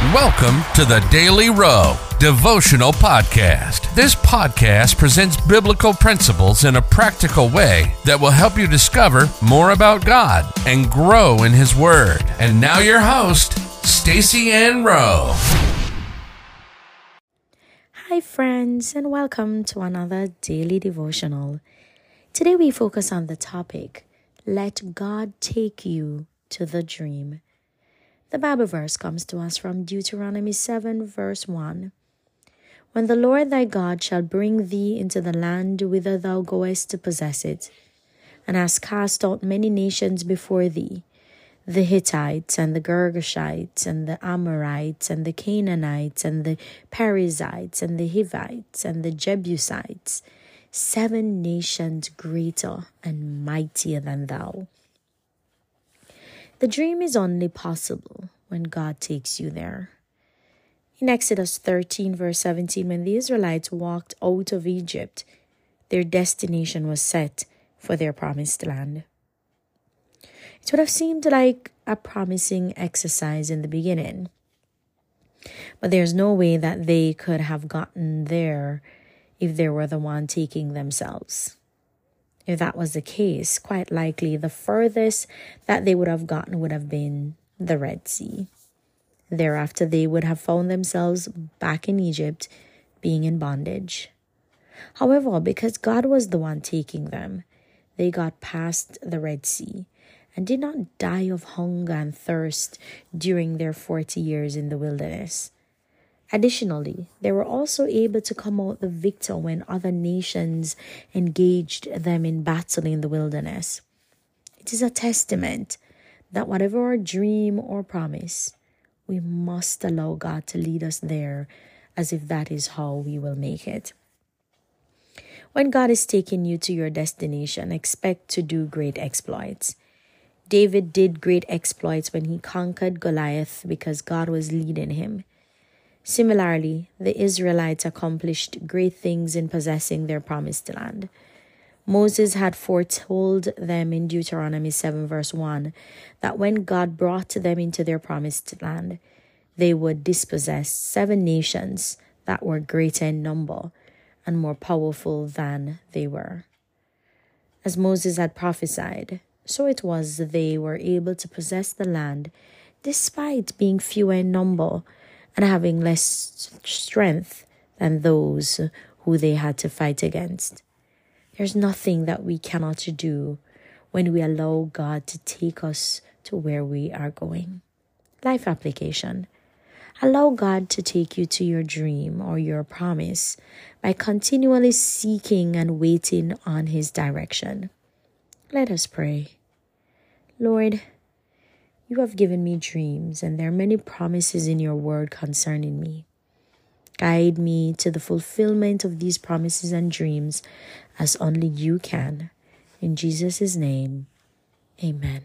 Welcome to the Daily Rowe Devotional Podcast. This podcast presents biblical principles in a practical way that will help you discover more about God and grow in His Word. And now, your host, Stacy Ann Rowe. Hi, friends, and welcome to another daily devotional. Today, we focus on the topic Let God Take You to the Dream. The Bible verse comes to us from Deuteronomy 7, verse 1. When the Lord thy God shall bring thee into the land whither thou goest to possess it, and hast cast out many nations before thee, the Hittites and the Girgashites and the Amorites and the Canaanites and the Perizzites and the Hivites and the Jebusites, seven nations greater and mightier than thou. The dream is only possible when God takes you there. In Exodus 13, verse 17, when the Israelites walked out of Egypt, their destination was set for their promised land. It would have seemed like a promising exercise in the beginning, but there's no way that they could have gotten there if they were the one taking themselves. If that was the case, quite likely the furthest that they would have gotten would have been the Red Sea. Thereafter, they would have found themselves back in Egypt, being in bondage. However, because God was the one taking them, they got past the Red Sea and did not die of hunger and thirst during their 40 years in the wilderness. Additionally, they were also able to come out the victor when other nations engaged them in battle in the wilderness. It is a testament that whatever our dream or promise, we must allow God to lead us there as if that is how we will make it. When God is taking you to your destination, expect to do great exploits. David did great exploits when he conquered Goliath because God was leading him. Similarly, the Israelites accomplished great things in possessing their promised land. Moses had foretold them in Deuteronomy 7, verse 1, that when God brought them into their promised land, they would dispossess seven nations that were greater in number and more powerful than they were. As Moses had prophesied, so it was they were able to possess the land despite being fewer in number and having less strength than those who they had to fight against. There's nothing that we cannot do when we allow God to take us to where we are going. Life application. Allow God to take you to your dream or your promise by continually seeking and waiting on His direction. Let us pray. Lord, you have given me dreams, and there are many promises in your word concerning me. Guide me to the fulfillment of these promises and dreams as only you can. In Jesus' name, amen.